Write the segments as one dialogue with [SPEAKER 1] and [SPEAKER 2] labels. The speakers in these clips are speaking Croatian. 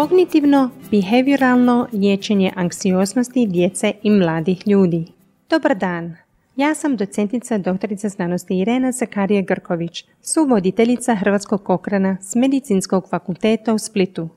[SPEAKER 1] Kognitivno behavioralno liječenje anksioznosti djece i mladih ljudi. Dobar dan. Ja sam docentica doktorica znanosti Irena Zakarije Grković, suvoditeljica Hrvatskog Kokrana s Medicinskog fakulteta u Splitu.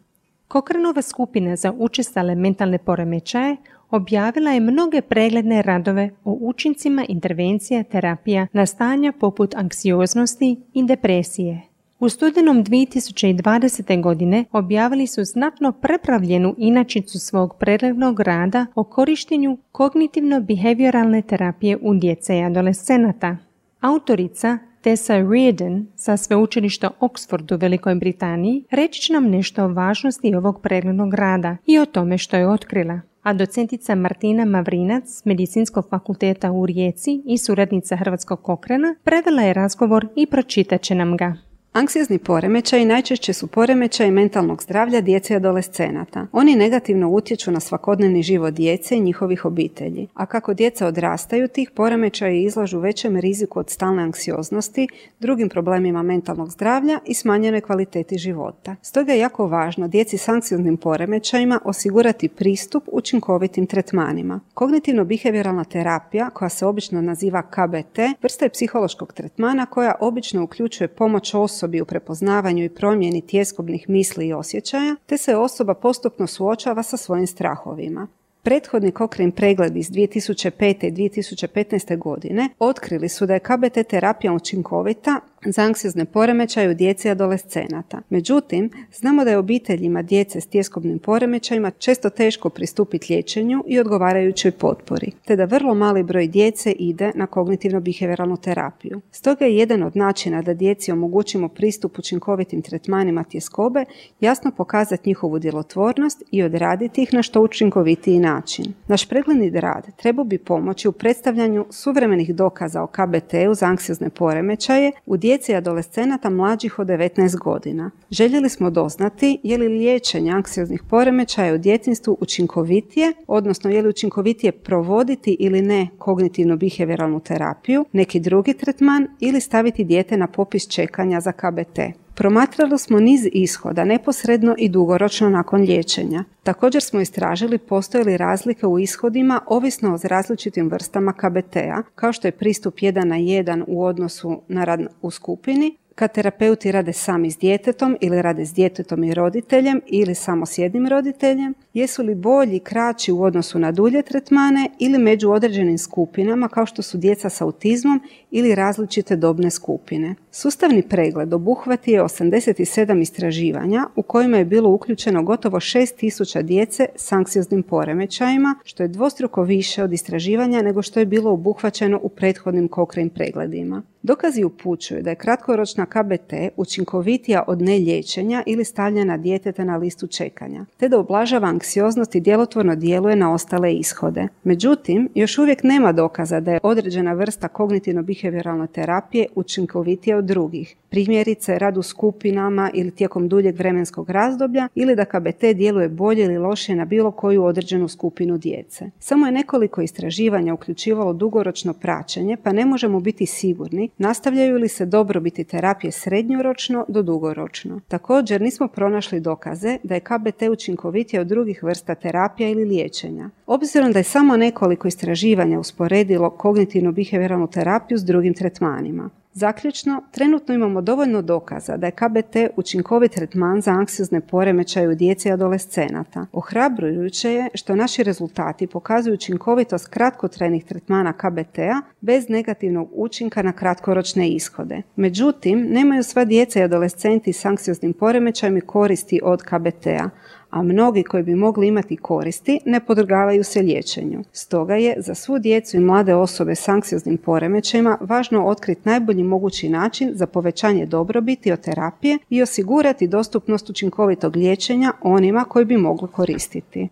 [SPEAKER 1] Kokranova skupina za učestale mentalne poremećaje objavila je mnoge pregledne radove o učincima intervencija terapija na stanja poput anksioznosti i depresije. U studenom 2020. godine objavili su znatno prepravljenu inačicu svog preglednog rada o korištenju kognitivno-behavioralne terapije u djece i adolescenata. Autorica Tessa Reardon sa sveučilišta Oxford u Velikoj Britaniji reći će nam nešto o važnosti ovog preglednog rada i o tome što je otkrila a docentica Martina Mavrinac s Medicinskog fakulteta u Rijeci i suradnica Hrvatskog kokrena prevela je razgovor i pročitat će nam ga.
[SPEAKER 2] Anksiozni poremećaji najčešće su poremećaji mentalnog zdravlja djece i adolescenata. Oni negativno utječu na svakodnevni život djece i njihovih obitelji. A kako djeca odrastaju, tih poremećaji izlažu većem riziku od stalne anksioznosti, drugim problemima mentalnog zdravlja i smanjenoj kvaliteti života. Stoga je jako važno djeci s anksioznim poremećajima osigurati pristup učinkovitim tretmanima. Kognitivno-behavioralna terapija, koja se obično naziva KBT, vrsta je psihološkog tretmana koja obično uključuje pomoć osobi osobi u prepoznavanju i promjeni tjeskobnih misli i osjećaja, te se osoba postupno suočava sa svojim strahovima. Prethodni Cochrane pregled iz 2005. i 2015. godine otkrili su da je KBT terapija učinkovita za anksiozne poremećaje u djeci i adolescenata. Međutim, znamo da je obiteljima djece s tjeskobnim poremećajima često teško pristupiti liječenju i odgovarajućoj potpori, te da vrlo mali broj djece ide na kognitivno-behavioralnu terapiju. Stoga je jedan od načina da djeci omogućimo pristup učinkovitim tretmanima tjeskobe jasno pokazati njihovu djelotvornost i odraditi ih na što učinkovitiji način. Naš pregledni rad trebao bi pomoći u predstavljanju suvremenih dokaza o KBT-u za anksiozne poremećaje u djeci i adolescenata mlađih od 19 godina. Željeli smo doznati je li liječenje anksioznih poremećaja u djetinstvu učinkovitije, odnosno je li učinkovitije provoditi ili ne kognitivno-behavioralnu terapiju, neki drugi tretman ili staviti dijete na popis čekanja za KBT. Promatrali smo niz ishoda neposredno i dugoročno nakon liječenja. Također smo istražili postoje li razlike u ishodima ovisno o različitim vrstama KBT-a, kao što je pristup 1 na 1 u odnosu na rad u skupini, kad terapeuti rade sami s djetetom ili rade s djetetom i roditeljem ili samo s jednim roditeljem, jesu li bolji, kraći u odnosu na dulje tretmane ili među određenim skupinama kao što su djeca s autizmom ili različite dobne skupine. Sustavni pregled obuhvatio je 87 istraživanja u kojima je bilo uključeno gotovo 6000 djece s anksioznim poremećajima, što je dvostruko više od istraživanja nego što je bilo obuhvaćeno u prethodnim Cochrane pregledima. Dokazi upućuju da je kratkoročna KBT učinkovitija od nelječenja ili stavljanja djeteta na listu čekanja, te da ublažava anksioznost i djelotvorno djeluje na ostale ishode. Međutim, još uvijek nema dokaza da je određena vrsta kognitivno-behavioralne terapije učinkovitija od drugih. Primjerice, rad u skupinama ili tijekom duljeg vremenskog razdoblja ili da KBT djeluje bolje ili lošije na bilo koju određenu skupinu djece. Samo je nekoliko istraživanja uključivalo dugoročno praćenje, pa ne možemo biti sigurni nastavljaju li se dobrobiti terapije srednjoročno do dugoročno. Također nismo pronašli dokaze da je KBT učinkovitija od drugih vrsta terapija ili liječenja. Obzirom da je samo nekoliko istraživanja usporedilo kognitivno-behavioralnu terapiju s drugim tretmanima. Zaključno, trenutno imamo dovoljno dokaza da je KBT učinkovit tretman za anksiozne poremećaje u djeci i adolescenata. Ohrabrujuće je što naši rezultati pokazuju učinkovitost kratkotrajnih tretmana KBT-a bez negativnog učinka na kratkoročne ishode. Međutim, nemaju sva djeca i adolescenti s anksioznim poremećajima koristi od KBT-a, a mnogi koji bi mogli imati koristi ne podrgavaju se liječenju. Stoga je za svu djecu i mlade osobe s anksioznim poremećajima važno otkriti najbolji mogući način za povećanje dobrobiti od terapije i osigurati dostupnost učinkovitog liječenja onima koji bi mogli koristiti.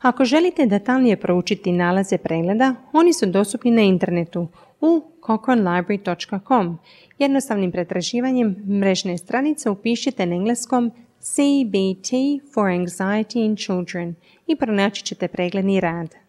[SPEAKER 1] Ako želite detaljnije proučiti nalaze pregleda, oni su dostupni na internetu u cochranelibrary.com. Jednostavnim pretraživanjem mrežne stranice upišite na engleskom CBT for Anxiety in Children i pronaći ćete pregledni rad.